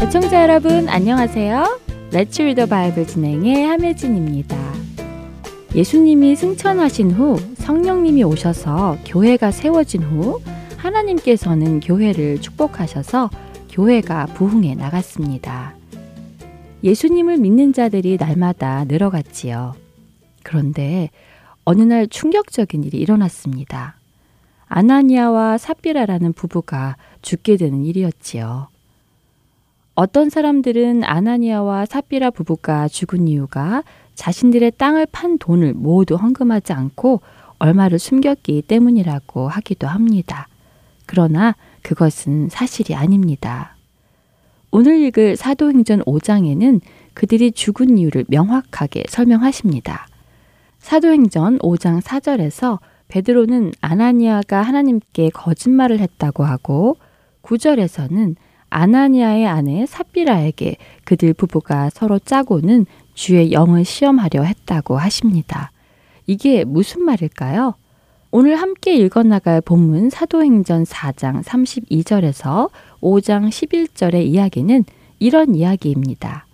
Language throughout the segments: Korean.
애청자 여러분 안녕하세요. Let's Read the Bible 진행의 함혜진입니다. 예수님이 승천하신 후 성령님이 오셔서 교회가 세워진 후 하나님께서는 교회를 축복하셔서 교회가 부흥해 나갔습니다. 예수님을 믿는 자들이 날마다 늘어갔지요. 그런데 어느 날 충격적인 일이 일어났습니다. 아나니아와 삽비라라는 부부가 죽게 되는 일이었지요. 어떤 사람들은 아나니아와 삽비라 부부가 죽은 이유가 자신들의 땅을 판 돈을 모두 헌금하지 않고 얼마를 숨겼기 때문이라고 하기도 합니다. 그러나 그것은 사실이 아닙니다. 오늘 읽을 사도행전 5장에는 그들이 죽은 이유를 명확하게 설명하십니다. 사도행전 5장 4절에서 베드로는 아나니아가 하나님께 거짓말을 했다고 하고 9절에서는 아나니아의 아내 삽비라에게 그들 부부가 서로 짜고는 주의 영을 시험하려 했다고 하십니다. 이게 무슨 말일까요? 오늘 함께 읽어나갈 본문 사도행전 4장 32절에서 5장 11절의 이야기는 이런 이야기입니다.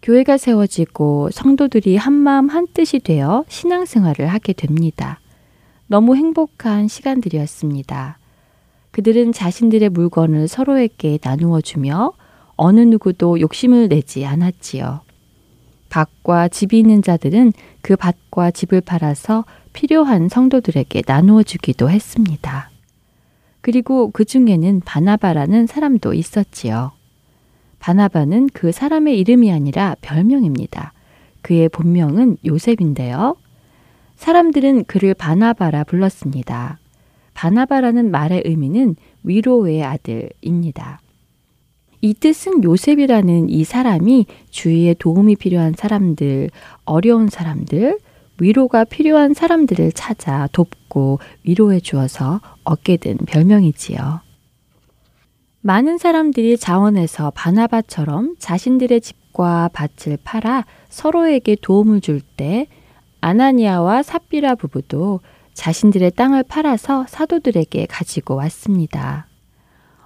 교회가 세워지고 성도들이 한마음 한뜻이 되어 신앙생활을 하게 됩니다. 너무 행복한 시간들이었습니다. 그들은 자신들의 물건을 서로에게 나누어 주며 어느 누구도 욕심을 내지 않았지요. 밭과 집이 있는 자들은 그 밭과 집을 팔아서 필요한 성도들에게 나누어 주기도 했습니다. 그리고 그 중에는 바나바라는 사람도 있었지요. 바나바는 그 사람의 이름이 아니라 별명입니다. 그의 본명은 요셉인데요. 사람들은 그를 바나바라 불렀습니다. 바나바라는 말의 의미는 위로의 아들입니다. 이 뜻은 요셉이라는 이 사람이 주위에 도움이 필요한 사람들, 어려운 사람들, 위로가 필요한 사람들을 찾아 돕고 위로해 주어서 얻게 된 별명이지요. 많은 사람들이 자원해서 바나바처럼 자신들의 집과 밭을 팔아 서로에게 도움을 줄 때 아나니아와 삽비라 부부도 자신들의 땅을 팔아서 사도들에게 가지고 왔습니다.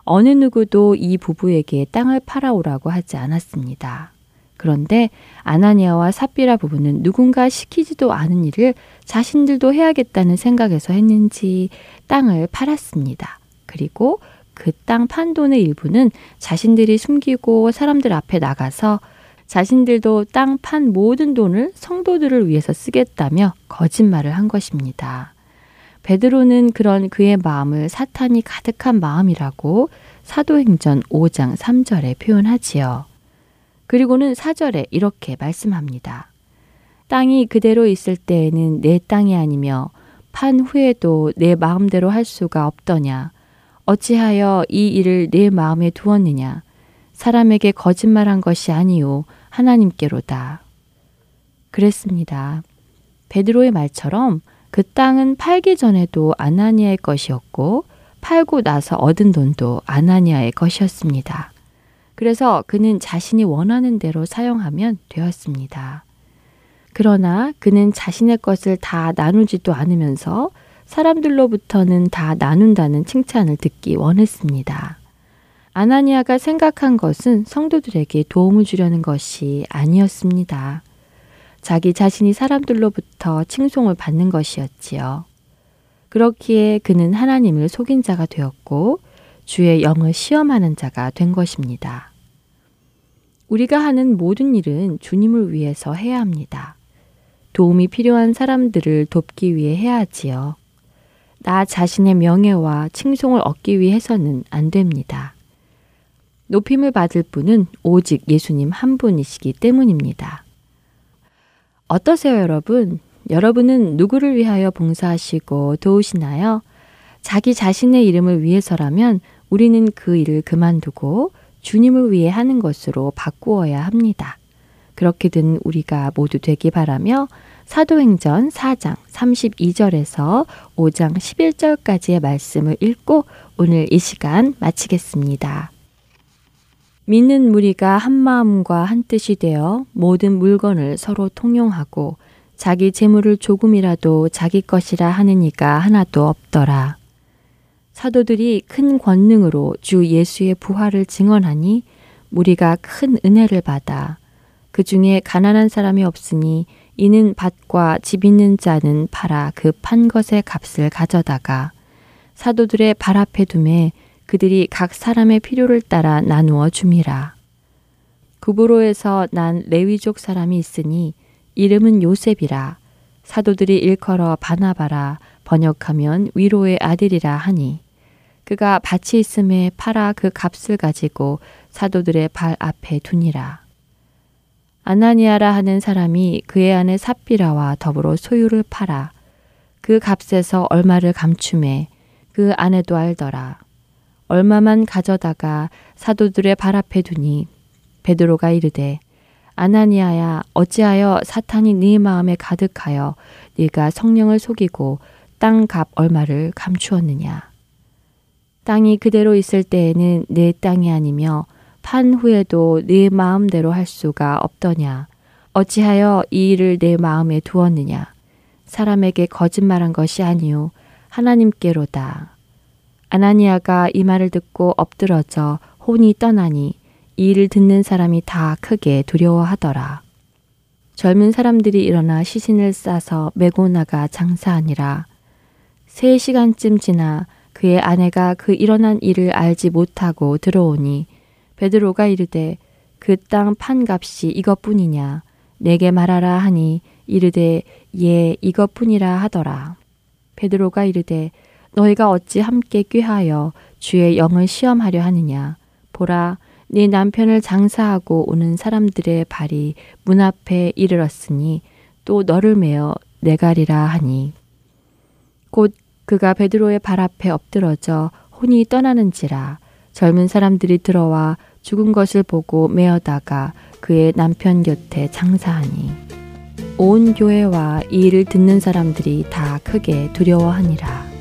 어느 누구도 이 부부에게 땅을 팔아오라고 하지 않았습니다. 그런데 아나니아와 삽비라 부부는 누군가 시키지도 않은 일을 자신들도 해야겠다는 생각에서 했는지 땅을 팔았습니다. 그리고 그 땅 판 돈의 일부는 자신들이 숨기고 사람들 앞에 나가서 자신들도 땅 판 모든 돈을 성도들을 위해서 쓰겠다며 거짓말을 한 것입니다. 베드로는 그런 그의 마음을 사탄이 가득한 마음이라고 사도행전 5장 3절에 표현하지요. 그리고는 4절에 이렇게 말씀합니다. 땅이 그대로 있을 때에는 내 땅이 아니며 판 후에도 내 마음대로 할 수가 없더냐. 어찌하여 이 일을 내 마음에 두었느냐. 사람에게 거짓말한 것이 아니요 하나님께로다. 그랬습니다. 베드로의 말처럼 그 땅은 팔기 전에도 아나니아의 것이었고 팔고 나서 얻은 돈도 아나니아의 것이었습니다. 그래서 그는 자신이 원하는 대로 사용하면 되었습니다. 그러나 그는 자신의 것을 다 나누지도 않으면서 사람들로부터는 다 나눈다는 칭찬을 듣기 원했습니다. 아나니아가 생각한 것은 성도들에게 도움을 주려는 것이 아니었습니다. 자기 자신이 사람들로부터 칭송을 받는 것이었지요. 그렇기에 그는 하나님을 속인 자가 되었고 주의 영을 시험하는 자가 된 것입니다. 우리가 하는 모든 일은 주님을 위해서 해야 합니다. 도움이 필요한 사람들을 돕기 위해 해야 하지요. 나 자신의 명예와 칭송을 얻기 위해서는 안 됩니다. 높임을 받을 분은 오직 예수님 한 분이시기 때문입니다. 어떠세요, 여러분? 여러분은 누구를 위하여 봉사하시고 도우시나요? 자기 자신의 이름을 위해서라면 우리는 그 일을 그만두고 주님을 위해 하는 것으로 바꾸어야 합니다. 그렇게 된 우리가 모두 되기 바라며 사도행전 4장 32절에서 5장 11절까지의 말씀을 읽고 오늘 이 시간 마치겠습니다. 믿는 무리가 한 마음과 한 뜻이 되어 모든 물건을 서로 통용하고 자기 재물을 조금이라도 자기 것이라 하는 이가 하나도 없더라. 사도들이 큰 권능으로 주 예수의 부활을 증언하니 무리가 큰 은혜를 받아 그 중에 가난한 사람이 없으니 이는 밭과 집 있는 자는 팔아 그 판 것의 값을 가져다가 사도들의 발 앞에 둠에 그들이 각 사람의 필요를 따라 나누어 줌이라. 구브로에서 난 레위족 사람이 있으니 이름은 요셉이라. 사도들이 일컬어 바나바라 번역하면 위로의 아들이라 하니 그가 밭이 있음에 팔아 그 값을 가지고 사도들의 발 앞에 두니라. 아나니아라 하는 사람이 그의 아내 삽비라와 더불어 소유를 팔아 그 값에서 얼마를 감춤해 그 아내도 알더라. 얼마만 가져다가 사도들의 발 앞에 두니 베드로가 이르되 아나니아야 어찌하여 사탄이 네 마음에 가득하여 네가 성령을 속이고 땅 값 얼마를 감추었느냐 땅이 그대로 있을 때에는 내 땅이 아니며 판 후에도 네 마음대로 할 수가 없더냐. 어찌하여 이 일을 내 마음에 두었느냐. 사람에게 거짓말한 것이 아니요 하나님께로다. 아나니아가 이 말을 듣고 엎드러져 혼이 떠나니 이 일을 듣는 사람이 다 크게 두려워하더라. 젊은 사람들이 일어나 시신을 싸서 메고 나가 장사하니라. 세 시간쯤 지나 그의 아내가 그 일어난 일을 알지 못하고 들어오니 베드로가 이르되 그 땅 판값이 이것뿐이냐 내게 말하라 하니 이르되 예 이것뿐이라 하더라 베드로가 이르되 너희가 어찌 함께 꾀하여 주의 영을 시험하려 하느냐? 보라 네 남편을 장사하고 오는 사람들의 발이 문 앞에 이르렀으니 또 너를 메어 내가리라 하니. 곧 그가 베드로의 발 앞에 엎드러져 혼이 떠나는지라 젊은 사람들이 들어와 죽은 것을 보고 메어다가 그의 남편 곁에 장사하니. 온 교회와 이 일을 듣는 사람들이 다 크게 두려워하니라.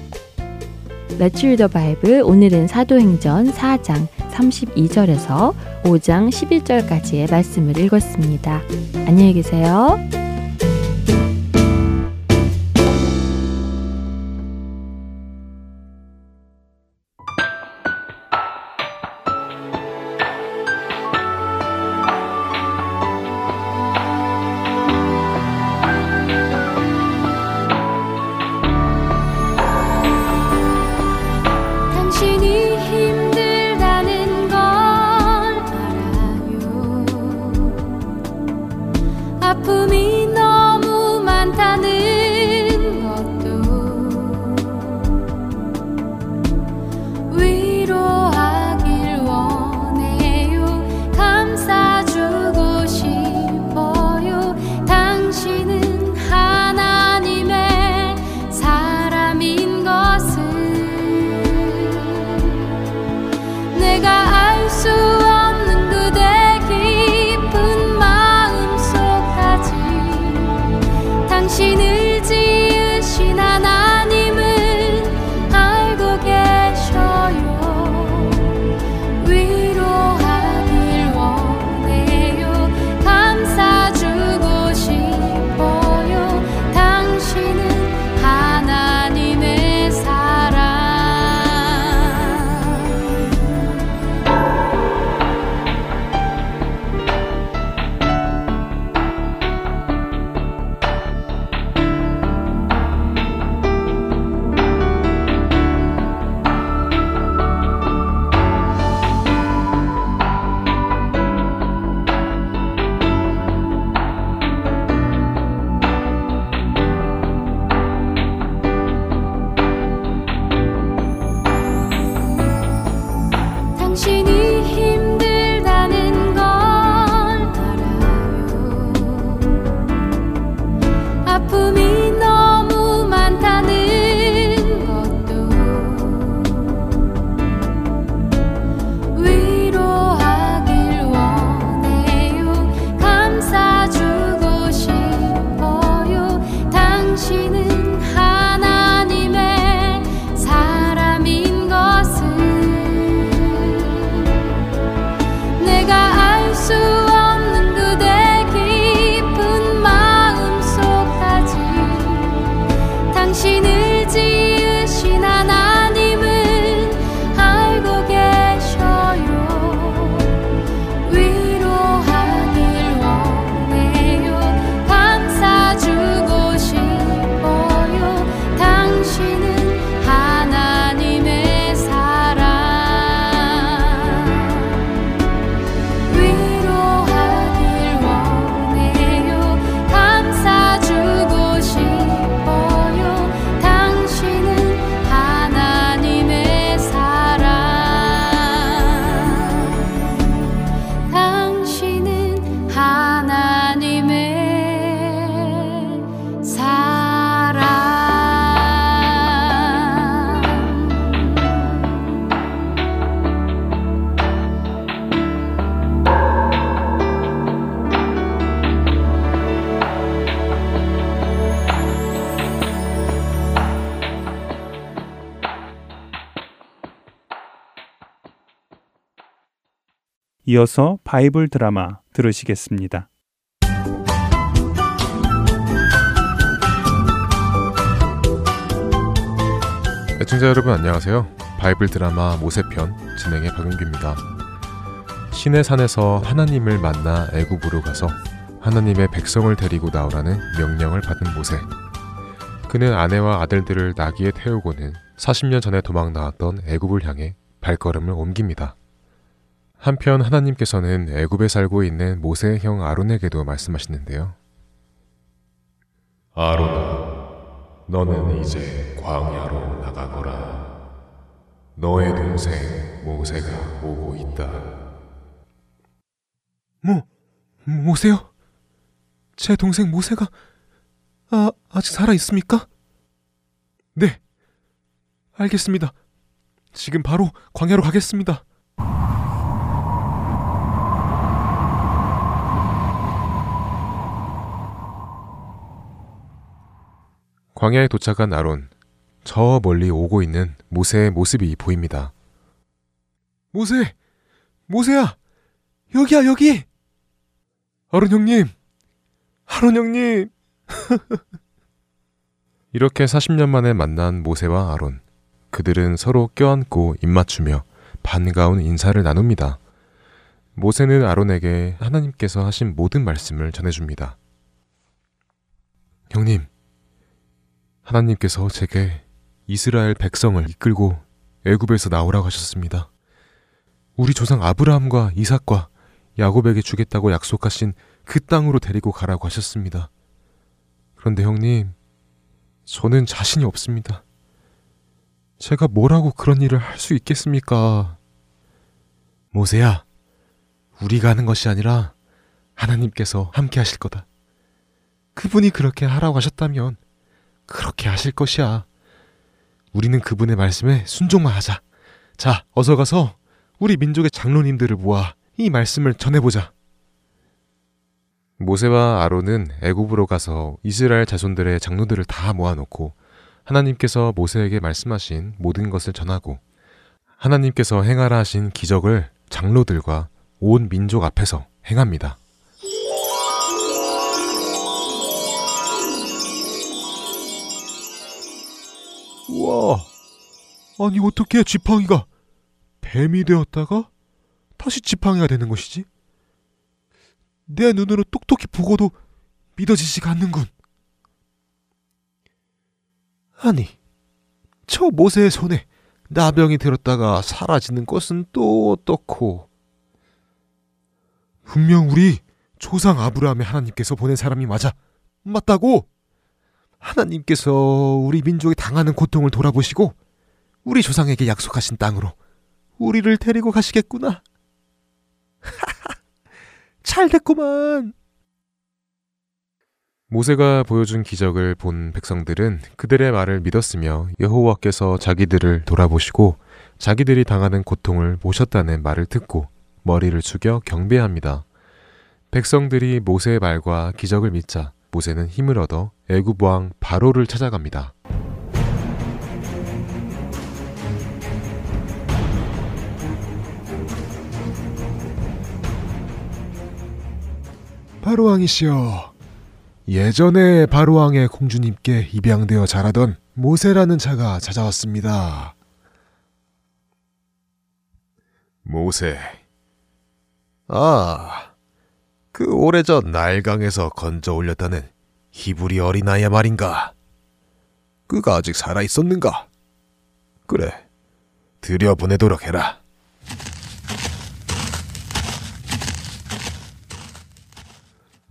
Let's read the Bible 오늘은 사도행전 4장 32절에서 5장 11절까지의 말씀을 읽었습니다. 안녕히 계세요. 이어서 바이블 드라마 들으시겠습니다. 애청자 여러분 안녕하세요. 바이블 드라마 모세편 진행의 박은규입니다. 신의 산에서 하나님을 만나 애굽으로 가서 하나님의 백성을 데리고 나오라는 명령을 받은 모세. 그는 아내와 아들들을 나귀에 태우고는 40년 전에 도망 나왔던 애굽을 향해 발걸음을 옮깁니다. 한편 하나님께서는 애굽에 살고 있는 모세의 형 아론에게도 말씀하시는데요. 아론아, 너는 이제 광야로 나가거라. 너의 동생 모세가 오고 있다. 모, 모세요? 제 동생 모세가 아, 아직 살아 있습니까? 네. 알겠습니다. 지금 바로 광야로 가겠습니다. 광야에 도착한 아론. 저 멀리 오고 있는 모세의 모습이 보입니다. 모세! 모세야! 여기야, 여기! 아론 형님! 아론 형님! 이렇게 40년 만에 만난 모세와 아론. 그들은 서로 껴안고 입맞추며 반가운 인사를 나눕니다. 모세는 아론에게 하나님께서 하신 모든 말씀을 전해줍니다. 형님, 하나님께서 제게 이스라엘 백성을 이끌고 애굽에서 나오라고 하셨습니다. 우리 조상 아브라함과 이삭과 야곱에게 주겠다고 약속하신 그 땅으로 데리고 가라고 하셨습니다. 그런데 형님, 저는 자신이 없습니다. 제가 뭐라고 그런 일을 할 수 있겠습니까? 모세야, 우리가 하는 것이 아니라 하나님께서 함께 하실 거다. 그분이 그렇게 하라고 하셨다면 그렇게 하실 것이야. 우리는 그분의 말씀에 순종만 하자. 자, 어서 가서 우리 민족의 장로님들을 모아 이 말씀을 전해보자. 모세와 아론은 애굽으로 가서 이스라엘 자손들의 장로들을 다 모아놓고 하나님께서 모세에게 말씀하신 모든 것을 전하고 하나님께서 행하라 하신 기적을 장로들과 온 민족 앞에서 행합니다. 우와, 아니 어떻게 지팡이가 뱀이 되었다가 다시 지팡이가 되는 것이지? 내 눈으로 똑똑히 보고도 믿어지지가 않는군. 아니, 저 모세의 손에 나병이 들었다가 사라지는 것은 또 어떻고? 분명 우리 조상 아브라함의 하나님께서 보낸 사람이 맞아. 맞다고! 하나님께서 우리 민족이 당하는 고통을 돌아보시고 우리 조상에게 약속하신 땅으로 우리를 데리고 가시겠구나. 잘 됐구만. 모세가 보여준 기적을 본 백성들은 그들의 말을 믿었으며 여호와께서 자기들을 돌아보시고 자기들이 당하는 고통을 보셨다는 말을 듣고 머리를 숙여 경배합니다. 백성들이 모세의 말과 기적을 믿자 모세는 힘을 얻어 애굽 왕 바로를 찾아갑니다. 바로 왕이시여, 예전에 바로 왕의 공주님께 입양되어 자라던 모세라는 자가 찾아왔습니다. 모세. 아, 그 오래전 나일강에서 건져 올렸다는 히브리 어린아이야 말인가? 그가 아직 살아 있었는가? 그래, 들여보내도록 해라.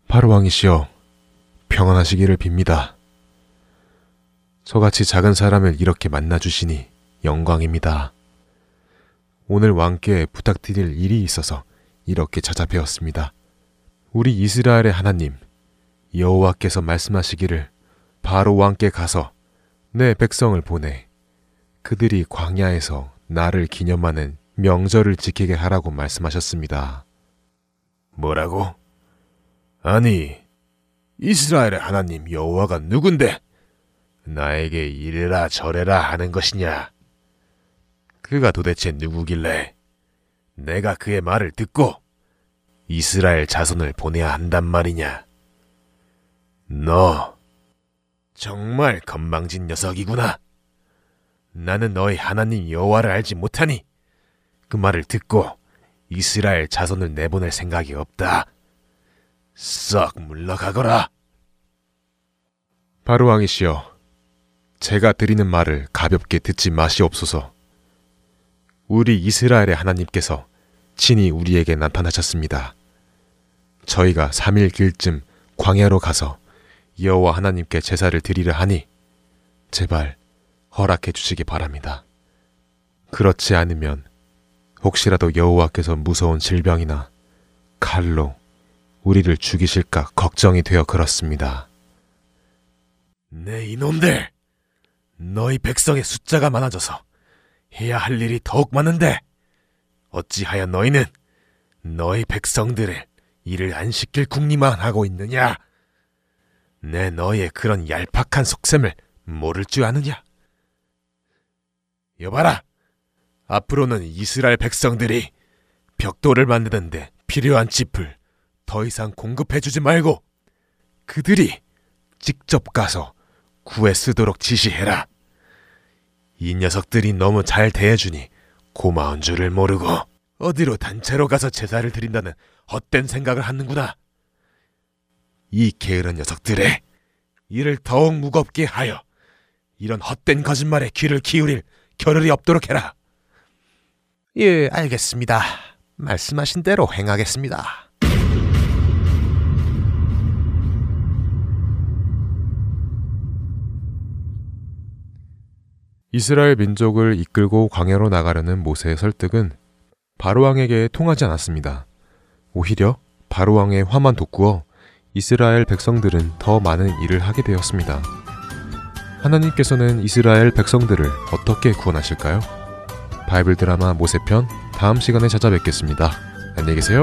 바로왕이시여, 평안하시기를 빕니다. 저같이 작은 사람을 이렇게 만나주시니 영광입니다. 오늘 왕께 부탁드릴 일이 있어서 이렇게 찾아뵈었습니다. 우리 이스라엘의 하나님 여호와께서 말씀하시기를 바로 왕께 가서 내 백성을 보내 그들이 광야에서 나를 기념하는 명절을 지키게 하라고 말씀하셨습니다. 뭐라고? 아니, 이스라엘의 하나님 여호와가 누군데 나에게 이래라 저래라 하는 것이냐? 그가 도대체 누구길래 내가 그의 말을 듣고 이스라엘 자손을 보내야 한단 말이냐? 너 정말 건망진 녀석이구나. 나는 너희 하나님 여호와를 알지 못하니 그 말을 듣고 이스라엘 자손을 내보낼 생각이 없다. 썩 물러가거라. 바로 왕이시여, 제가 드리는 말을 가볍게 듣지 마시옵소서. 우리 이스라엘의 하나님께서 친히 우리에게 나타나셨습니다. 저희가 3일 길쯤 광야로 가서 여호와 하나님께 제사를 드리려 하니 제발 허락해 주시기 바랍니다. 그렇지 않으면 혹시라도 여호와께서 무서운 질병이나 칼로 우리를 죽이실까 걱정이 되어 그렇습니다. 네 이놈들! 너희 백성의 숫자가 많아져서 해야 할 일이 더욱 많은데 어찌하여 너희는 너희 백성들을 일을 안 시킬 궁리만 하고 있느냐? 내 너희의 그런 얄팍한 속셈을 모를 줄 아느냐? 여봐라! 앞으로는 이스라엘 백성들이 벽돌을 만드는데 필요한 짚을 더 이상 공급해주지 말고 그들이 직접 가서 구해 쓰도록 지시해라. 이 녀석들이 너무 잘 대해주니 고마운 줄을 모르고 어디로 단체로 가서 제사를 드린다는 헛된 생각을 하는구나. 이 게으른 녀석들의 이를 더욱 무겁게 하여 이런 헛된 거짓말에 귀를 기울일 겨를이 없도록 해라. 예, 알겠습니다. 말씀하신 대로 행하겠습니다. 이스라엘 민족을 이끌고 광야로 나가려는 모세의 설득은 바로왕에게 통하지 않았습니다. 오히려 바로왕의 화만 돋구어 이스라엘 백성들은 더 많은 일을 하게 되었습니다. 하나님께서는 이스라엘 백성들을 어떻게 구원하실까요? 바이블 드라마 모세편 다음 시간에 찾아뵙겠습니다. 안녕히 계세요.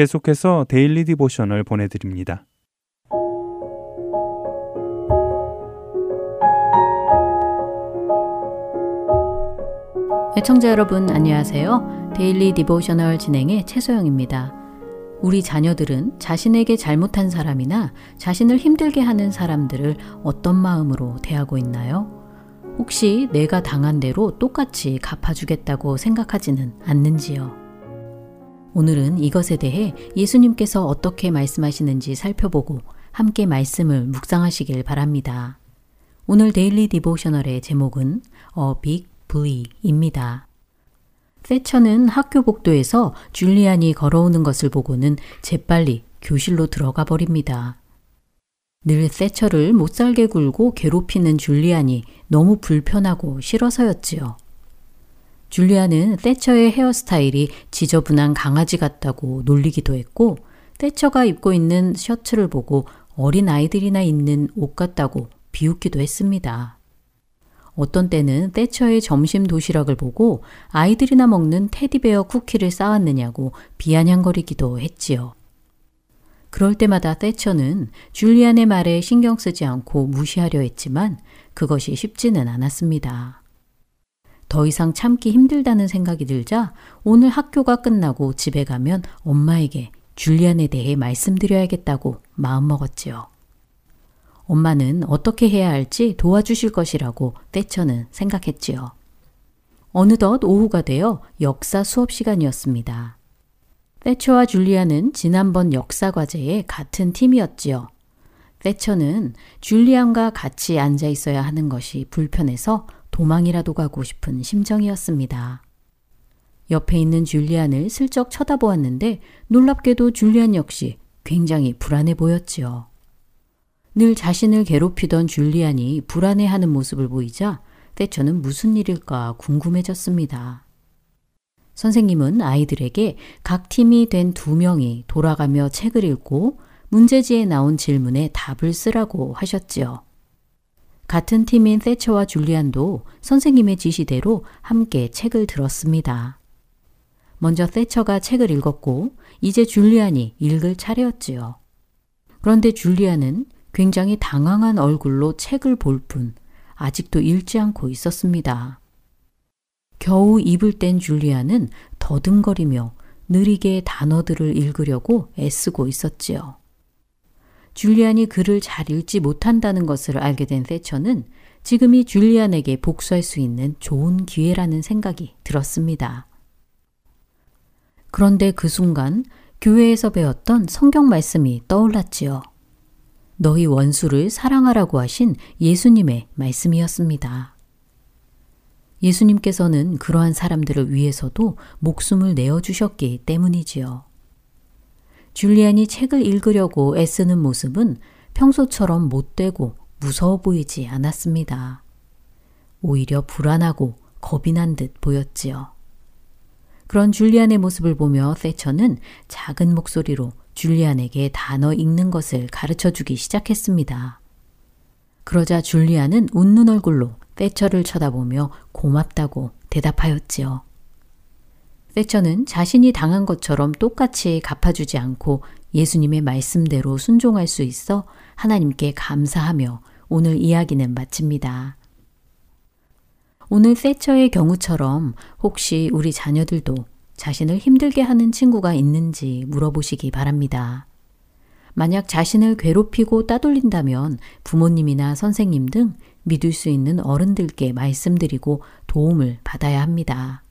계속해서 Daily Devotional 보내드립니다. 애청자 여러분 안녕하세요. Daily Devotional 진행의 최소영입니다. 우리 자녀들은 자신에게 잘못한 사람이나 자신을 힘들게 하는 사람들을 어떤 마음으로 대하고 있나요? 혹시 내가 당한 대로 똑같이 갚아주겠다고 생각하지는 않는지요? 오늘은 이것에 대해 예수님께서 어떻게 말씀하시는지 살펴보고 함께 말씀을 묵상하시길 바랍니다. 오늘 데일리 디보셔널의 제목은 A Big Bully입니다. 세처는 학교 복도에서 줄리안이 걸어오는 것을 보고는 재빨리 교실로 들어가 버립니다. 늘 세처를 못살게 굴고 괴롭히는 줄리안이 너무 불편하고 싫어서였지요. 줄리아는 세처의 헤어스타일이 지저분한 강아지 같다고 놀리기도 했고, 세처가 입고 있는 셔츠를 보고 어린 아이들이나 입는 옷 같다고 비웃기도 했습니다. 어떤 때는 세처의 점심 도시락을 보고 아이들이나 먹는 테디베어 쿠키를 쌓았느냐고 비아냥거리기도 했지요. 그럴 때마다 세처는 줄리안의 말에 신경 쓰지 않고 무시하려 했지만 그것이 쉽지는 않았습니다. 더 이상 참기 힘들다는 생각이 들자 오늘 학교가 끝나고 집에 가면 엄마에게 줄리안에 대해 말씀드려야겠다고 마음먹었지요. 엄마는 어떻게 해야 할지 도와주실 것이라고 떼처는 생각했지요. 어느덧 오후가 되어 역사 수업 시간이었습니다. 세처와 줄리안은 지난번 역사 과제에 같은 팀이었지요. 세처는 줄리안과 같이 앉아 있어야 하는 것이 불편해서 도망이라도 가고 싶은 심정이었습니다. 옆에 있는 줄리안을 슬쩍 쳐다보았는데 놀랍게도 줄리안 역시 굉장히 불안해 보였지요. 늘 자신을 괴롭히던 줄리안이 불안해하는 모습을 보이자 때처는 무슨 일일까 궁금해졌습니다. 선생님은 아이들에게 각 팀이 된 두 명이 돌아가며 책을 읽고 문제지에 나온 질문에 답을 쓰라고 하셨지요. 같은 팀인 세처와 줄리안도 선생님의 지시대로 함께 책을 들었습니다. 먼저 세처가 책을 읽었고 이제 줄리안이 읽을 차례였지요. 그런데 줄리안은 굉장히 당황한 얼굴로 책을 볼 뿐 아직도 읽지 않고 있었습니다. 겨우 입을 뗀 줄리안은 더듬거리며 느리게 단어들을 읽으려고 애쓰고 있었지요. 줄리안이 글을 잘 읽지 못한다는 것을 알게 된 세처는 지금이 줄리안에게 복수할 수 있는 좋은 기회라는 생각이 들었습니다. 그런데 그 순간 교회에서 배웠던 성경 말씀이 떠올랐지요. 너희 원수를 사랑하라고 하신 예수님의 말씀이었습니다. 예수님께서는 그러한 사람들을 위해서도 목숨을 내어주셨기 때문이지요. 줄리안이 책을 읽으려고 애쓰는 모습은 평소처럼 못되고 무서워 보이지 않았습니다. 오히려 불안하고 겁이 난 듯 보였지요. 그런 줄리안의 모습을 보며 세처는 작은 목소리로 줄리안에게 단어 읽는 것을 가르쳐 주기 시작했습니다. 그러자 줄리안은 웃는 얼굴로 세처를 쳐다보며 고맙다고 대답하였지요. 세처는 자신이 당한 것처럼 똑같이 갚아주지 않고 예수님의 말씀대로 순종할 수 있어 하나님께 감사하며 오늘 이야기는 마칩니다. 오늘 세처의 경우처럼 혹시 우리 자녀들도 자신을 힘들게 하는 친구가 있는지 물어보시기 바랍니다. 만약 자신을 괴롭히고 따돌린다면 부모님이나 선생님 등 믿을 수 있는 어른들께 말씀드리고 도움을 받아야 합니다.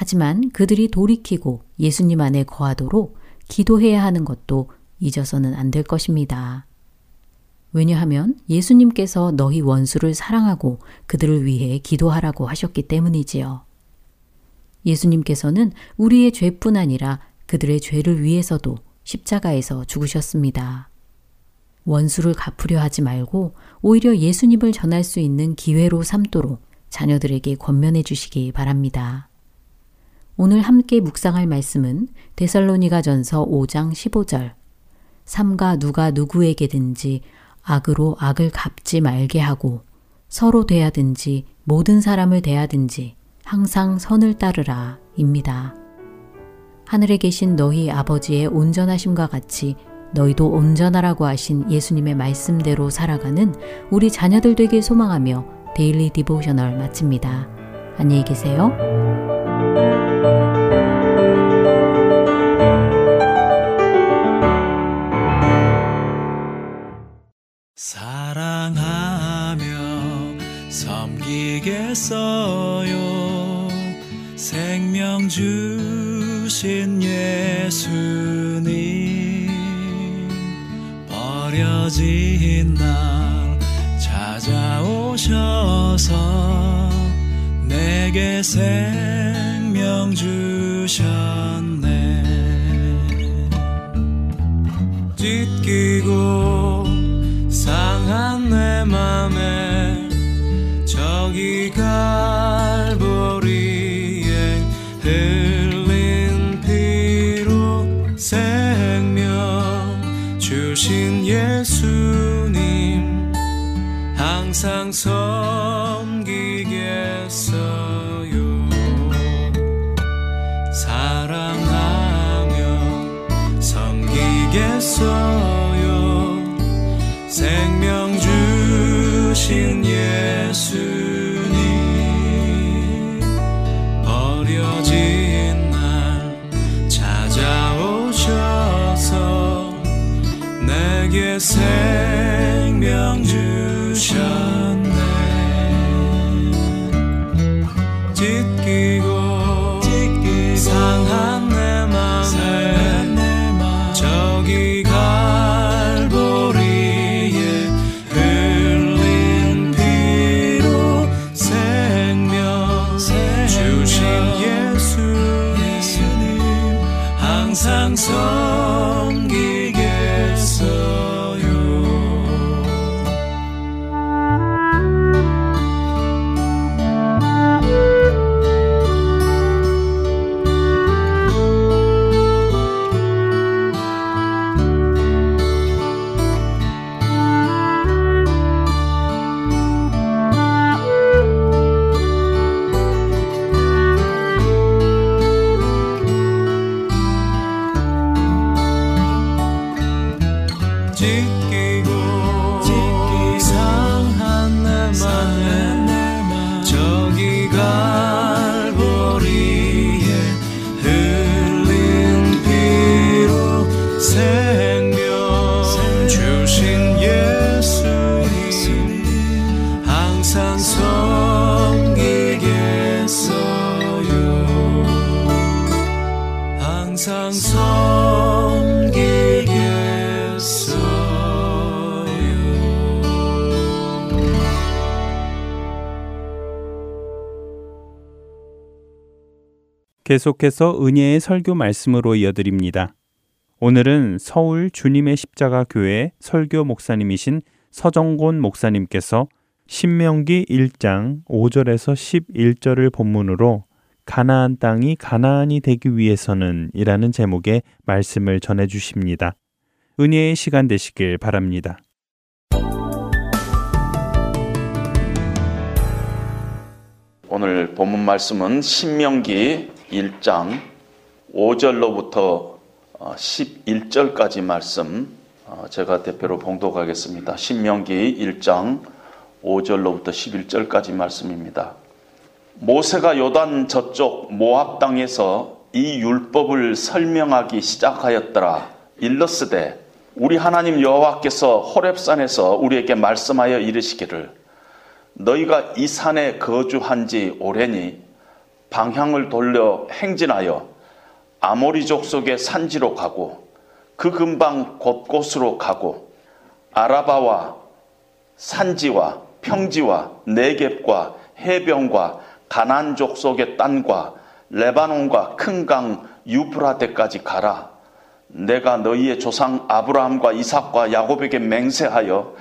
하지만 그들이 돌이키고 예수님 안에 거하도록 기도해야 하는 것도 잊어서는 안 될 것입니다. 왜냐하면 예수님께서 너희 원수를 사랑하고 그들을 위해 기도하라고 하셨기 때문이지요. 예수님께서는 우리의 죄뿐 아니라 그들의 죄를 위해서도 십자가에서 죽으셨습니다. 원수를 갚으려 하지 말고 오히려 예수님을 전할 수 있는 기회로 삼도록 자녀들에게 권면해 주시기 바랍니다. 오늘 함께 묵상할 말씀은 데살로니가 전서 5장 15절. 삼가 누가 누구에게든지 악으로 악을 갚지 말게 하고 서로 대하든지 모든 사람을 대하든지 항상 선을 따르라 입니다. 하늘에 계신 너희 아버지의 온전하심과 같이 너희도 온전하라고 하신 예수님의 말씀대로 살아가는 우리 자녀들 되길 소망하며 Daily Devotional 마칩니다. 안녕히 계세요. 섬기겠어요. 생명 주신 예수님 버려진 날 찾아오셔서 내게 생명 주셨 계속해서 은혜의 설교 말씀으로 이어드립니다. 오늘은 서울 주님의 십자가 교회 설교 목사님이신 서정곤 목사님께서 신명기 1장 5절에서 11절을 본문으로 가나안 땅이 가나안이 되기 위해서는 이라는 제목의 말씀을 전해 주십니다. 은혜의 시간 되시길 바랍니다. 오늘 본문 말씀은 신명기 1장 5절로부터 11절까지 말씀 어, 제가 대표로 봉독하겠습니다. 신명기 1장 5절로부터 11절까지 말씀입니다. 모세가 요단 저쪽 모압 땅에서 이 율법을 설명하기 시작하였더라. 일러스되 우리 하나님 여호와께서 호렙산에서 우리에게 말씀하여 이르시기를 너희가 이 산에 거주한 지 오래니 방향을 돌려 행진하여 아모리 족속의 산지로 가고 그 근방 곳곳으로 가고 아라바와 산지와 평지와 네겝과 해변과 가난 족속의 땅과 레바논과 큰 강 유프라데까지 가라. 내가 너희의 조상 아브라함과 이삭과 야곱에게 맹세하여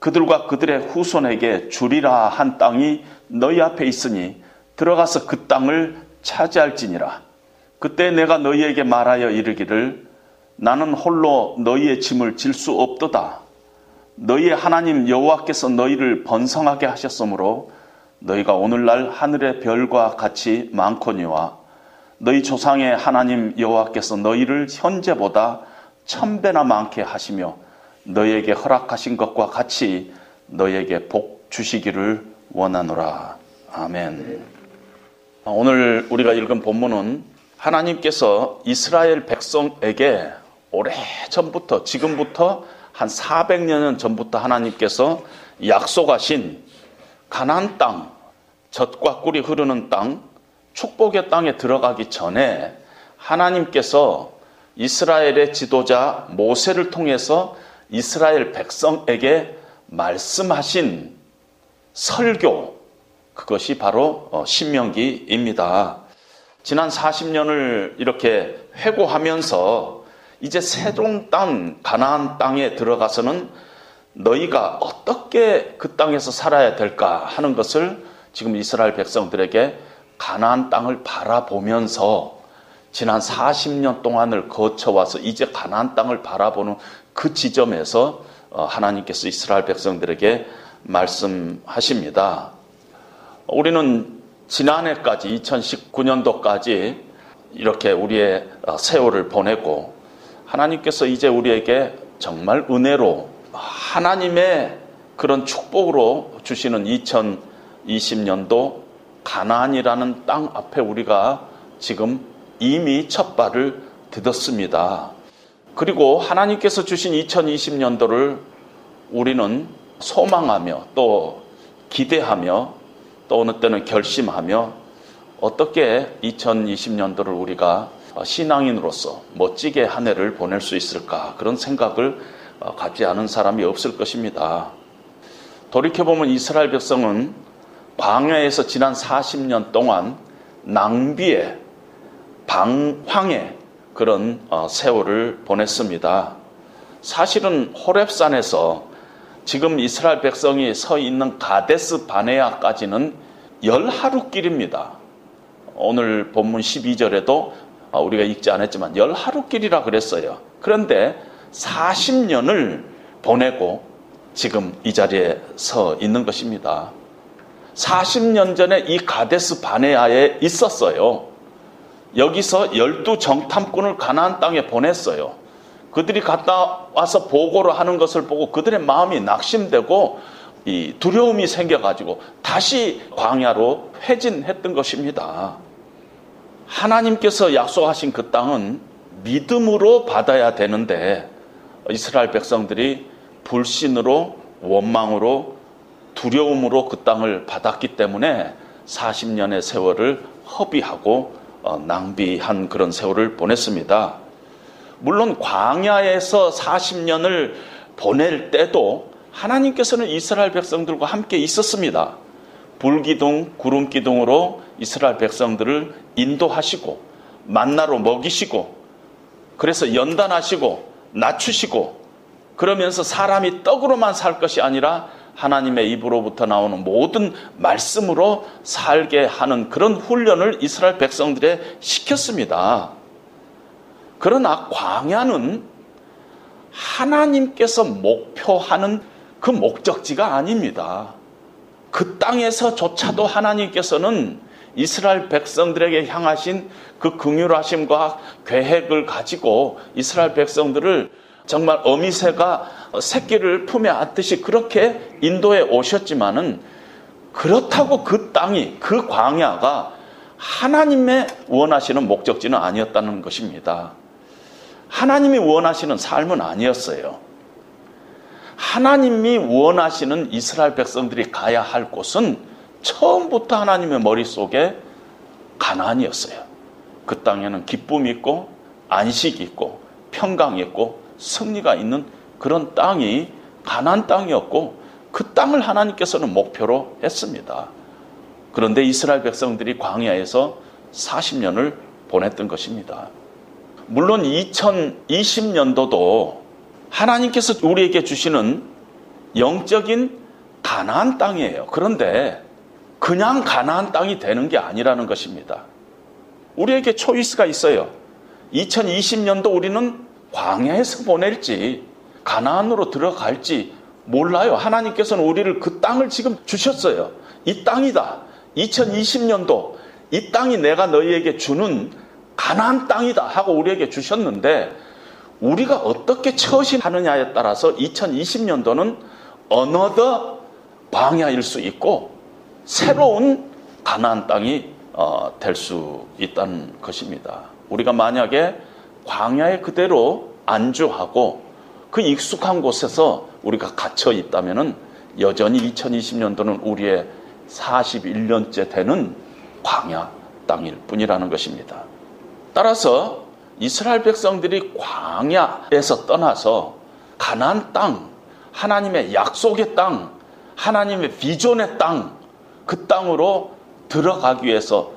그들과 그들의 후손에게 주리라 한 땅이 너희 앞에 있으니 들어가서 그 땅을 차지할지니라. 그때 내가 너희에게 말하여 이르기를 나는 홀로 너희의 짐을 질 수 없도다. 너희의 하나님 여호와께서 너희를 번성하게 하셨으므로 너희가 오늘날 하늘의 별과 같이 많거니와 너희 조상의 하나님 여호와께서 너희를 현재보다 천 배나 많게 하시며 너희에게 허락하신 것과 같이 너희에게 복 주시기를 원하노라. 아멘. 오늘 우리가 읽은 본문은 하나님께서 이스라엘 백성에게 오래 전부터 지금부터 한 400년 전부터 하나님께서 약속하신 가나안 땅, 젖과 꿀이 흐르는 땅, 축복의 땅에 들어가기 전에 하나님께서 이스라엘의 지도자 모세를 통해서 이스라엘 백성에게 말씀하신 설교, 그것이 바로 어, 신명기입니다. 지난 40년을 이렇게 회고하면서 이제 새로운 땅, 가나안 땅에 들어가서는 너희가 어떻게 그 땅에서 살아야 될까 하는 것을 지금 이스라엘 백성들에게 가나안 땅을 바라보면서 지난 40년 동안을 거쳐와서 이제 가나안 땅을 바라보는 그 지점에서 어, 하나님께서 이스라엘 백성들에게 말씀하십니다. 우리는 지난해까지 2019년도까지 이렇게 우리의 어, 세월을 보내고 하나님께서 이제 우리에게 정말 은혜로 하나님의 그런 축복으로 주시는 2020년도 가나안이라는 땅 앞에 우리가 지금 이미 첫 발을 디뎠습니다. 그리고 하나님께서 주신 2020년도를 우리는 소망하며 또 기대하며 또 어느 때는 결심하며 어떻게 2020년도를 우리가 신앙인으로서 멋지게 한 해를 보낼 수 있을까 그런 생각을 갖지 않은 사람이 없을 것입니다. 돌이켜보면 이스라엘 백성은 광야에서 지난 40년 동안 낭비의 방황의 그런 세월을 보냈습니다. 사실은 호렙산에서 지금 이스라엘 백성이 서 있는 가데스 바네아까지는 열 하루 길입니다. 오늘 본문 12절에도 우리가 읽지 않았지만 열 하루 길이라 그랬어요. 그런데 40년을 보내고 지금 이 자리에 서 있는 것입니다. 40년 전에 이 가데스 바네아에 있었어요. 여기서 열두 정탐꾼을 가나안 땅에 보냈어요. 그들이 갔다 와서 보고를 하는 것을 보고 그들의 마음이 낙심되고 이 두려움이 생겨가지고 다시 광야로 회진했던 것입니다. 하나님께서 약속하신 그 땅은 믿음으로 받아야 되는데 이스라엘 백성들이 불신으로 원망으로 두려움으로 그 땅을 받았기 때문에 40년의 세월을 허비하고 어, 낭비한 그런 세월을 보냈습니다. 물론 광야에서 40년을 보낼 때도 하나님께서는 이스라엘 백성들과 함께 있었습니다. 불기둥, 구름기둥으로 이스라엘 백성들을 인도하시고 만나로 먹이시고 그래서 연단하시고 낮추시고 그러면서 사람이 떡으로만 살 것이 아니라 하나님의 입으로부터 나오는 모든 말씀으로 살게 하는 그런 훈련을 이스라엘 백성들에 시켰습니다. 그러나 광야는 하나님께서 목표하는 그 목적지가 아닙니다. 그 땅에서조차도 하나님께서는 이스라엘 백성들에게 향하신 그 긍휼하심과 계획을 가지고 이스라엘 백성들을 정말 어미새가 새끼를 품에 안듯이 그렇게 인도에 오셨지만은 그렇다고 그 땅이 그 광야가 하나님의 원하시는 목적지는 아니었다는 것입니다. 하나님이 원하시는 삶은 아니었어요. 하나님이 원하시는 이스라엘 백성들이 가야 할 곳은 처음부터 하나님의 머릿속에 가나안이었어요. 그 땅에는 기쁨이 있고 안식이 있고 평강이 있고 승리가 있는 그런 땅이 가나안 땅이었고 그 땅을 하나님께서는 목표로 했습니다. 그런데 이스라엘 백성들이 광야에서 40년을 보냈던 것입니다. 물론 2020년도도 하나님께서 우리에게 주시는 영적인 가나안 땅이에요. 그런데 그냥 가나안 땅이 되는 게 아니라는 것입니다. 우리에게 초이스가 있어요. 2020년도 우리는 광야에서 보낼지 가나안으로 들어갈지 몰라요. 하나님께서는 우리를 그 땅을 지금 주셨어요. 이 땅이다. 2020년도 이 땅이 내가 너희에게 주는 가나안 땅이다 하고 우리에게 주셨는데 우리가 어떻게 처신하느냐에 따라서 2020년도는 어너더 광야일 수 있고 새로운 가나안 땅이 어, 될 수 있다는 것입니다. 우리가 만약에 광야에 그대로 안주하고 그 익숙한 곳에서 우리가 갇혀 있다면은 여전히 2020년도는 우리의 41년째 되는 광야 땅일 뿐이라는 것입니다. 따라서 이스라엘 백성들이 광야에서 떠나서 가나안 땅, 하나님의 약속의 땅, 하나님의 비전의 땅, 그 땅으로 들어가기 위해서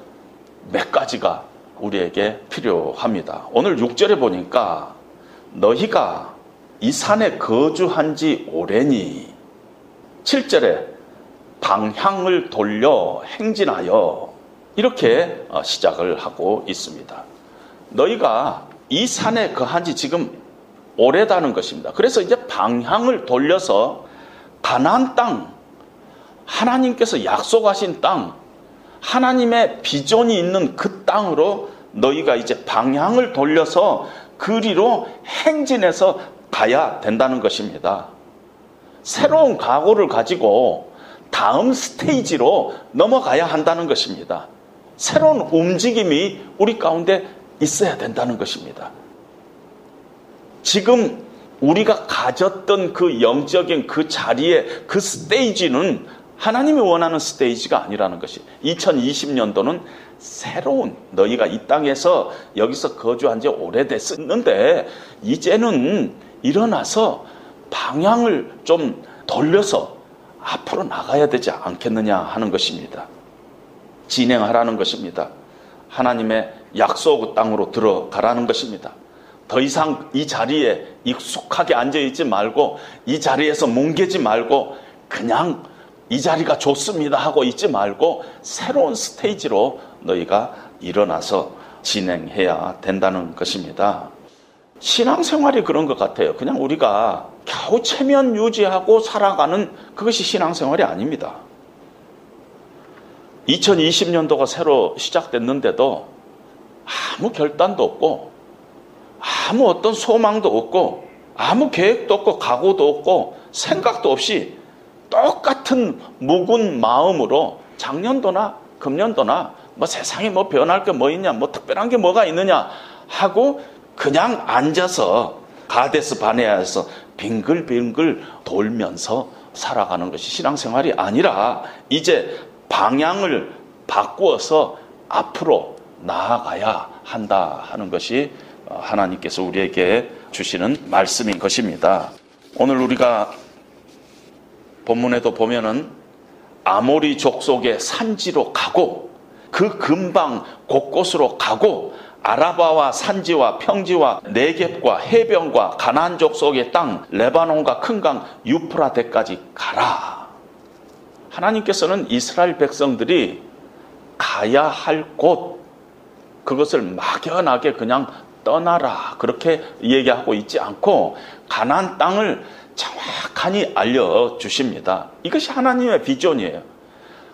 몇 가지가 우리에게 필요합니다. 오늘 6절에 보니까 너희가 이 산에 거주한 지 오래니 7절에 방향을 돌려 행진하여 이렇게 어, 시작을 하고 있습니다. 너희가 이 산에 거한 지 지금 오래다는 것입니다. 그래서 이제 방향을 돌려서 가나안 땅, 하나님께서 약속하신 땅, 하나님의 비전이 있는 그 땅으로 너희가 이제 방향을 돌려서 그리로 행진해서 가야 된다는 것입니다. 새로운 각오를 가지고 다음 스테이지로 넘어가야 한다는 것입니다. 새로운 움직임이 우리 가운데 있어야 된다는 것입니다. 지금 우리가 가졌던 그 영적인 그 자리에 그 스테이지는 하나님이 원하는 스테이지가 아니라는 것이 2020년도는 새로운 너희가 이 땅에서 여기서 거주한 지 오래됐었는데 이제는 일어나서 방향을 좀 돌려서 앞으로 나가야 되지 않겠느냐 하는 것입니다. 진행하라는 것입니다. 하나님의 약속 땅으로 들어가라는 것입니다. 더 이상 이 자리에 익숙하게 앉아 있지 말고 이 자리에서 뭉개지 말고 그냥 이 자리가 좋습니다 하고 있지 말고 새로운 스테이지로 너희가 일어나서 진행해야 된다는 것입니다. 신앙생활이 그런 것 같아요. 그냥 우리가 겨우 체면 유지하고 살아가는 그것이 신앙생활이 아닙니다. 2020년도가 새로 시작됐는데도 아무 결단도 없고 아무 어떤 소망도 없고 아무 계획도 없고 각오도 없고 생각도 없이 똑같은 묵은 마음으로 작년도나 금년도나 뭐 세상에 뭐 변할 게 뭐 있냐 뭐 특별한 게 뭐가 있느냐 하고 그냥 앉아서 가데스 바네아에서 빙글빙글 돌면서 살아가는 것이 신앙생활이 아니라 이제 방향을 바꾸어서 앞으로 나아가야 한다 하는 것이 하나님께서 우리에게 주시는 말씀인 것입니다. 오늘 우리가 본문에도 보면은 아모리 족속의 산지로 가고 그 근방 곳곳으로 가고 아라바와 산지와 평지와 네겝과 해변과 가나안 족속의 땅 레바논과 큰 강 유프라데까지 가라. 하나님께서는 이스라엘 백성들이 가야 할 곳 그것을 막연하게 그냥 떠나라 그렇게 얘기하고 있지 않고 가나안 땅을 정확하니 알려 주십니다. 이것이 하나님의 비전이에요.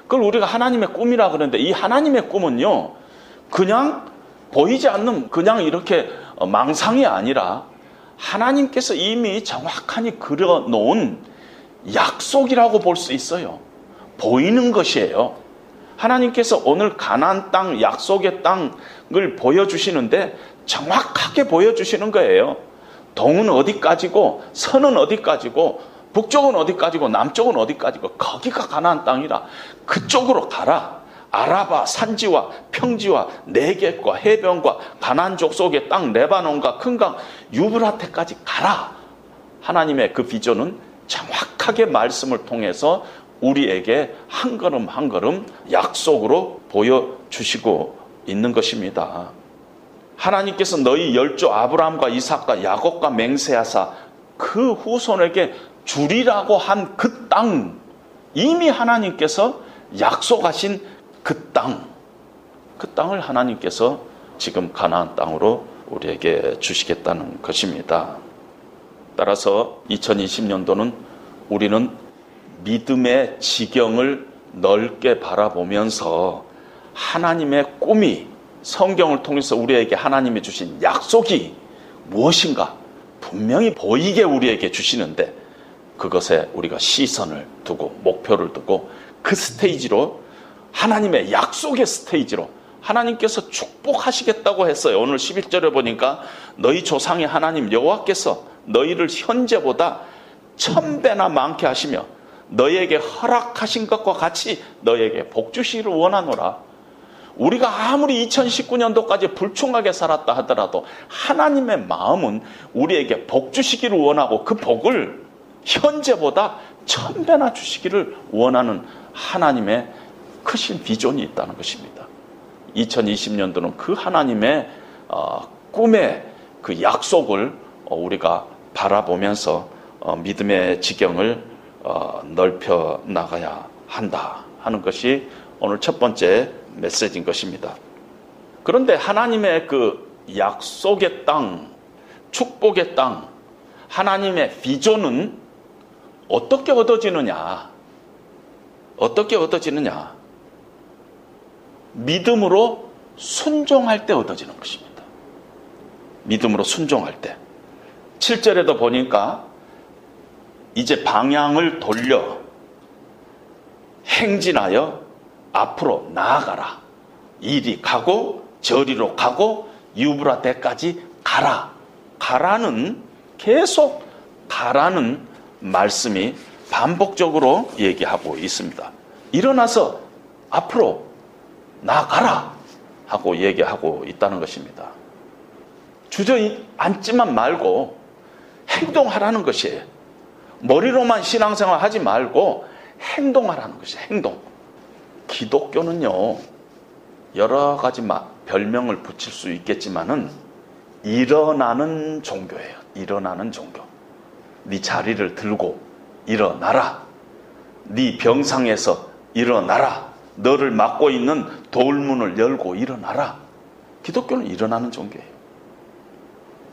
그걸 우리가 하나님의 꿈이라 그러는데 이 하나님의 꿈은요. 그냥 보이지 않는 그냥 이렇게 망상이 아니라 하나님께서 이미 정확하니 그려 놓은 약속이라고 볼 수 있어요. 보이는 것이에요. 하나님께서 오늘 가나안 땅 약속의 땅 을 보여주시는데 정확하게 보여주시는 거예요. 동은 어디까지고 서는 어디까지고 북쪽은 어디까지고 남쪽은 어디까지고 거기가 가나안 땅이라 그쪽으로 가라. 아라바 산지와 평지와 내get과 해변과 가나안 족속의 땅 레바논과 큰 강 유브라테까지 가라. 하나님의 그 비전은 정확하게 말씀을 통해서 우리에게 한 걸음 한 걸음 약속으로 보여주시고 있는 것입니다. 하나님께서 너희 열조 아브라함과 이삭과 야곱과 맹세하사 그 후손에게 주리라고 한 그 땅, 이미 하나님께서 약속하신 그 땅, 그 땅을 하나님께서 지금 가나안 땅으로 우리에게 주시겠다는 것입니다. 따라서 2020년도는 우리는 믿음의 지경을 넓게 바라보면서 하나님의 꿈이 성경을 통해서 우리에게 하나님이 주신 약속이 무엇인가 분명히 보이게 우리에게 주시는데 그것에 우리가 시선을 두고 목표를 두고 그 스테이지로 하나님의 약속의 스테이지로 하나님께서 축복하시겠다고 했어요. 오늘 11절에 보니까 너희 조상의 하나님 여호와께서 너희를 현재보다 천배나 많게 하시며 너희에게 허락하신 것과 같이 너희에게 복 주시기를 원하노라. 우리가 아무리 2019년도까지 불충하게 살았다 하더라도 하나님의 마음은 우리에게 복 주시기를 원하고 그 복을 현재보다 천 배나 주시기를 원하는 하나님의 크신 비전이 있다는 것입니다. 2020년도는 그 하나님의 어, 꿈의 그 약속을 어, 우리가 바라보면서 어, 믿음의 지경을 어, 넓혀 나가야 한다 하는 것이 오늘 첫 번째 메시지인 것입니다. 그런데 하나님의 그 약속의 땅, 축복의 땅, 하나님의 비전은 어떻게 얻어지느냐? 어떻게 얻어지느냐? 믿음으로 순종할 때 얻어지는 것입니다. 믿음으로 순종할 때. 7절에도 보니까 이제 방향을 돌려 행진하여 앞으로 나아가라. 이리 가고 저리로 가고 유브라데까지 가라. 가라는 계속 가라는 말씀이 반복적으로 얘기하고 있습니다. 일어나서 앞으로 나가라 하고 얘기하고 있다는 것입니다. 주저앉지만 말고 행동하라는 것이에요. 머리로만 신앙생활 하지 말고 행동하라는 것이에요. 행동. 기독교는요, 여러 가지 별명을 붙일 수 있겠지만은 일어나는 종교예요. 일어나는 종교. 네 자리를 들고 일어나라. 네 병상에서 일어나라. 너를 막고 있는 돌문을 열고 일어나라. 기독교는 일어나는 종교예요.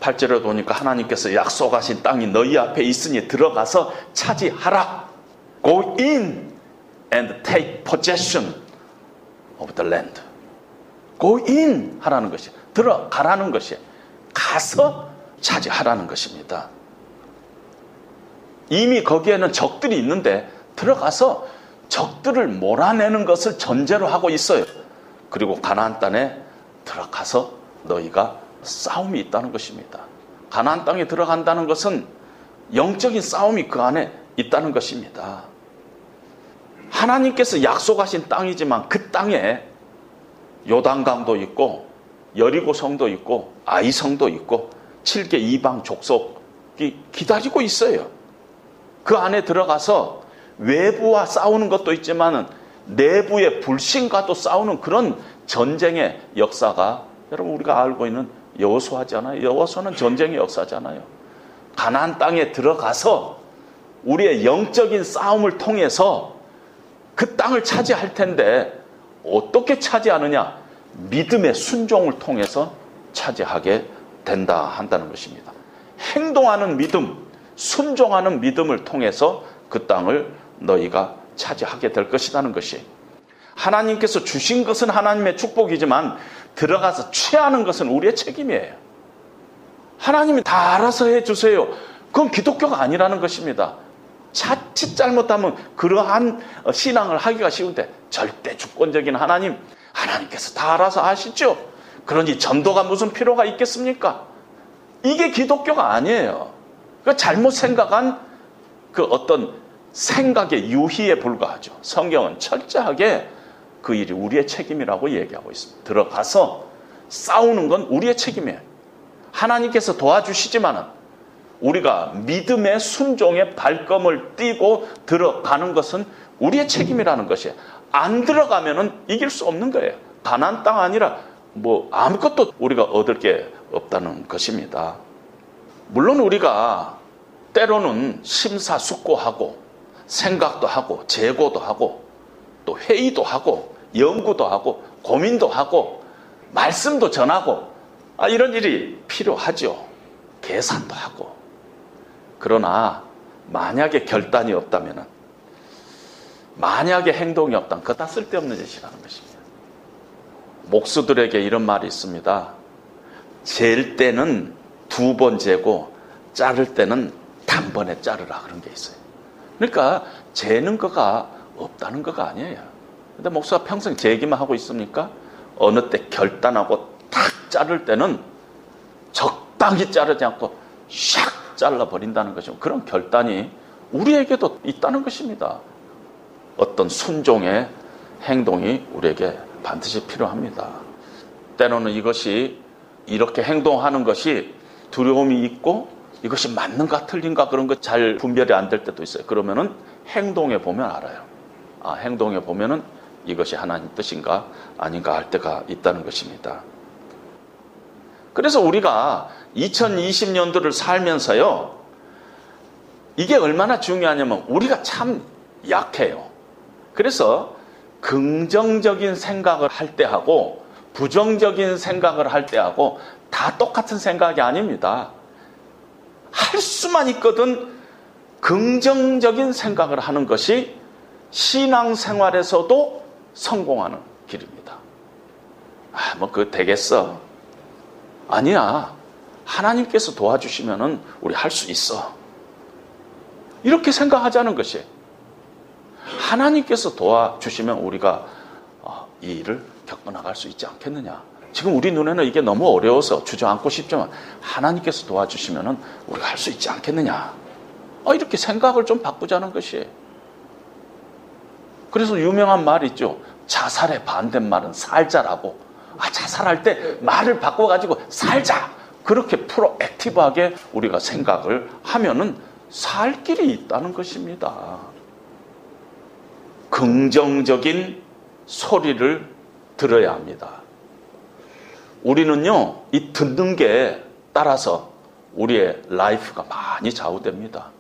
8절에 보니까 하나님께서 약속하신 땅이 너희 앞에 있으니 들어가서 차지하라. Go in and take possession of the land. Go in 하라는 것이 들어가라는 것이 가서 차지하라는 것입니다. 이미 거기에는 적들이 있는데 들어가서 적들을 몰아내는 것을 전제로 하고 있어요. 그리고 가나안 땅에 들어가서 너희가 싸움이 있다는 것입니다. 가나안 땅에 들어간다는 것은 영적인 싸움이 그 안에 있다는 것입니다. 하나님께서 약속하신 땅이지만 그 땅에 요단강도 있고 여리고성도 있고 아이성도 있고 7개 이방 족속이 기다리고 있어요. 그 안에 들어가서 외부와 싸우는 것도 있지만 내부의 불신과도 싸우는 그런 전쟁의 역사가 여러분 우리가 알고 있는 여호수아잖아요. 여호수아는 전쟁의 역사잖아요. 가나안 땅에 들어가서 우리의 영적인 싸움을 통해서 그 땅을 차지할 텐데 어떻게 차지하느냐? 믿음의 순종을 통해서 차지하게 된다 한다는 것입니다. 행동하는 믿음, 순종하는 믿음을 통해서 그 땅을 너희가 차지하게 될 것이라는 것이 하나님께서 주신 것은 하나님의 축복이지만 들어가서 취하는 것은 우리의 책임이에요. 하나님이 다 알아서 해 주세요. 그건 기독교가 아니라는 것입니다. 자칫 잘못하면 그러한 어, 신앙을 하기가 쉬운데 절대 주권적인 하나님, 하나님께서 다 알아서 아시죠? 그러니 전도가 무슨 필요가 있겠습니까? 이게 기독교가 아니에요. 그 잘못 생각한 그 어떤 생각의 유희에 불과하죠. 성경은 철저하게 그 일이 우리의 책임이라고 얘기하고 있습니다. 들어가서 싸우는 건 우리의 책임이에요. 하나님께서 도와주시지만은 우리가 믿음의 순종의 발걸음을 띄고 들어가는 것은 우리의 책임이라는 것이에요. 안 들어가면은 이길 수 없는 거예요. 가난 땅 아니라 뭐 아무것도 우리가 얻을 게 없다는 것입니다. 물론 우리가 때로는 심사숙고하고 생각도 하고 재고도 하고 또 회의도 하고 연구도 하고 고민도 하고 말씀도 전하고 아, 이런 일이 필요하죠. 계산도 하고. 그러나 만약에 결단이 없다면 만약에 행동이 없다면 그거 다 쓸데없는 짓이라는 것입니다. 목수들에게 이런 말이 있습니다. 잴 때는 두 번 재고 자를 때는 단번에 자르라 그런 게 있어요. 그러니까 재는 거가 없다는 거가 아니에요. 근데 목사가 평생 재기만 하고 있습니까? 어느 때 결단하고 탁 자를 때는 적당히 자르지 않고 샥 잘라버린다는 것이죠. 그런 결단이 우리에게도 있다는 것입니다. 어떤 순종의 행동이 우리에게 반드시 필요합니다. 때로는 이것이 이렇게 행동하는 것이 두려움이 있고 이것이 맞는가 틀린가 그런 것 잘 분별이 안 될 때도 있어요. 그러면은 행동해 보면 알아요. 아, 행동해 보면은 이것이 하나님 뜻인가 아닌가 할 때가 있다는 것입니다. 그래서 우리가 2020년도를 살면서요, 이게 얼마나 중요하냐면 우리가 참 약해요. 그래서 긍정적인 생각을 할 때하고 부정적인 생각을 할 때하고 다 똑같은 생각이 아닙니다. 할 수만 있거든 긍정적인 생각을 하는 것이 신앙생활에서도 성공하는 길입니다. 아, 뭐, 그거 되겠어. 아니야. 하나님께서 도와주시면은 우리 할 수 있어. 이렇게 생각하자는 것이 하나님께서 도와주시면 우리가 어, 이 일을 겪어나갈 수 있지 않겠느냐. 지금 우리 눈에는 이게 너무 어려워서 주저앉고 싶지만 하나님께서 도와주시면은 우리가 할 수 있지 않겠느냐. 어, 이렇게 생각을 좀 바꾸자는 것이 그래서 유명한 말이 있죠. 자살의 반대말은 살자라고. 아, 자살할 때 말을 바꿔가지고 살자. 그렇게 proactive하게 우리가 생각을 하면은 살 길이 있다는 것입니다. 긍정적인 소리를 들어야 합니다. 우리는요, 이 듣는 거에 따라서 우리의 life가 많이 좌우됩니다.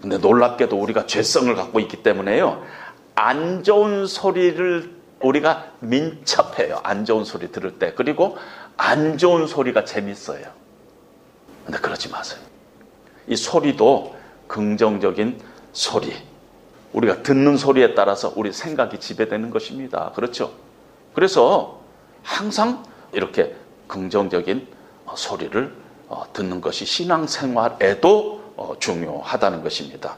근데 놀랍게도 우리가 죄성을 갖고 있기 때문에요, 안 좋은 소리를 우리가 민첩해요. 안 좋은 소리 들을 때. 그리고 안 좋은 소리가 재밌어요. 근데 그러지 마세요. 이 소리도 긍정적인 소리. 우리가 듣는 소리에 따라서 우리 생각이 지배되는 것입니다. 그렇죠? 그래서 항상 이렇게 긍정적인 소리를 어, 듣는 것이 신앙생활에도 어, 중요하다는 것입니다.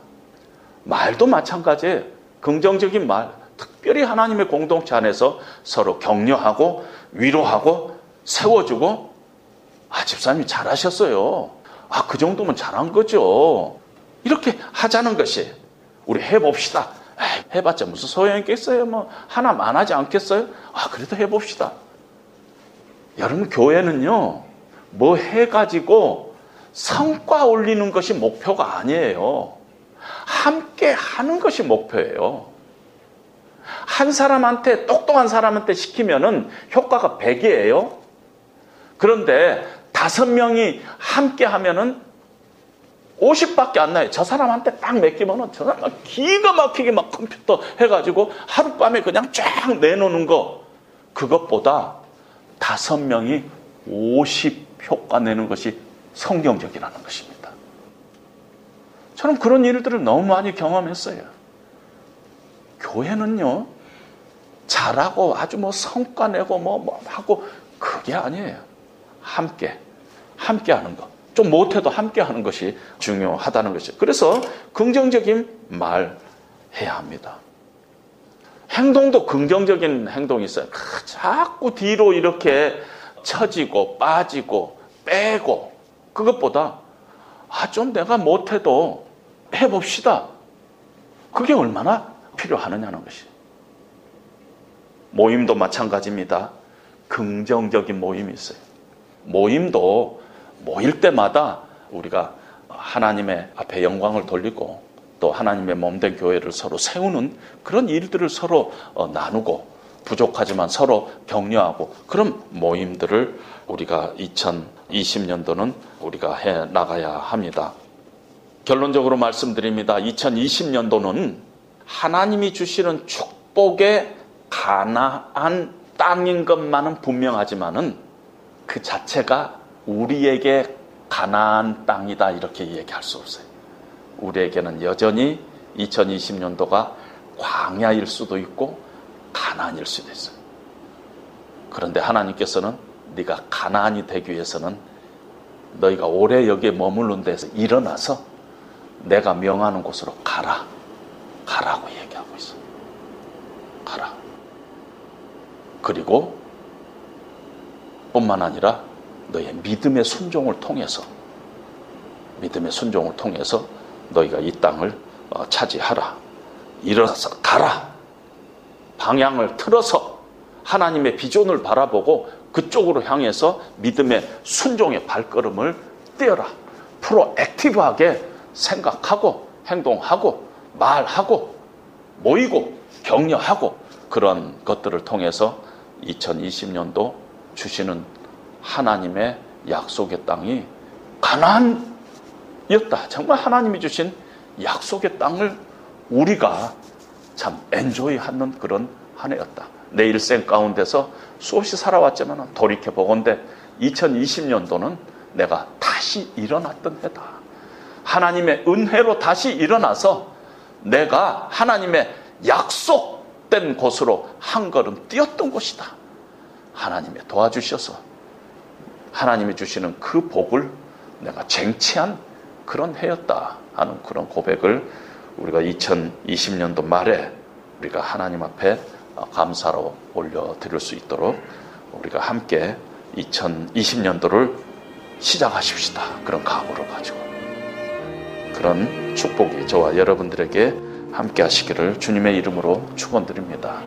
말도 마찬가지예요. 긍정적인 말, 특별히 하나님의 공동체 안에서 서로 격려하고 위로하고 세워주고 아 집사님이 잘하셨어요. 아 그 정도면 잘한 거죠. 이렇게 하자는 것이 우리 해봅시다. 에이, 해봤자 무슨 소용 있겠어요? 뭐 하나만 하지 않겠어요? 아 그래도 해봅시다. 여러분 교회는요 뭐 해가지고 성과 올리는 것이 목표가 아니에요. 함께 하는 것이 목표예요. 한 사람한테 똑똑한 사람한테 시키면은 효과가 100이에요. 그런데 다섯 명이 함께 하면은 50밖에 안 나요. 저 사람한테 딱 맡기면은 저 사람 기가 막히게 막 컴퓨터 해가지고 하룻밤에 그냥 쫙 내놓는 거 그것보다 다섯 명이 50 효과 내는 것이 성경적이라는 것입니다. 저는 그런 일들을 너무 많이 경험했어요. 교회는요, 잘하고 아주 뭐 성과 내고 뭐, 뭐 하고 그게 아니에요. 함께, 함께 하는 것. 좀 못해도 함께 하는 것이 중요하다는 것이. 그래서 긍정적인 말 해야 합니다. 행동도 긍정적인 행동이 있어요. 아, 자꾸 뒤로 이렇게 처지고 빠지고 빼고 그것보다 아, 좀 내가 못해도 해봅시다. 그게 얼마나 필요하느냐는 것이. 모임도 마찬가지입니다. 긍정적인 모임이 있어요. 모임도 모일 때마다 우리가 하나님의 앞에 영광을 돌리고 또 하나님의 몸된 교회를 서로 세우는 그런 일들을 서로 어, 나누고 부족하지만 서로 격려하고 그런 모임들을 우리가 2020년도는 우리가 해 나가야 합니다. 결론적으로 말씀드립니다. 2020년도는 하나님이 주시는 축복의 가나안 땅인 것만은 분명하지만은 그 자체가 우리에게 가나안 땅이다 이렇게 얘기할 수 없어요. 우리에게는 여전히 2020년도가 광야일 수도 있고 가나안일 수도 있어요. 그런데 하나님께서는 네가 가나안이 되기 위해서는 너희가 오래 여기에 머무른 데서 일어나서 내가 명하는 곳으로 가라. 가라고 얘기하고 있어. 가라. 그리고 뿐만 아니라 너의 믿음의 순종을 통해서 믿음의 순종을 통해서 너희가 이 땅을 어, 차지하라. 일어나서 가라. 방향을 틀어서 하나님의 비전을 바라보고 그쪽으로 향해서 믿음의 순종의 발걸음을 떼어라. 프로액티브하게 생각하고 행동하고 말하고 모이고 격려하고 그런 것들을 통해서 2020년도 주시는 하나님의 약속의 땅이 가난이었다. 정말 하나님이 주신 약속의 땅을 우리가 참 엔조이하는 그런 한 해였다. 내 일생 가운데서 수없이 살아왔지만 돌이켜 보건대 2020년도는 내가 다시 일어났던 해다. 하나님의 은혜로 다시 일어나서 내가 하나님의 약속된 곳으로 한 걸음 뛰었던 곳이다. 하나님의 도와주셔서 하나님이 주시는 그 복을 내가 쟁취한 그런 해였다 하는 그런 고백을 우리가 2020년도 말에 우리가 하나님 앞에 감사로 올려드릴 수 있도록 우리가 함께 2020년도를 시작하십시다. 그런 각오를 가지고 그런 축복이 저와 여러분들에게 함께 하시기를 주님의 이름으로 축원드립니다.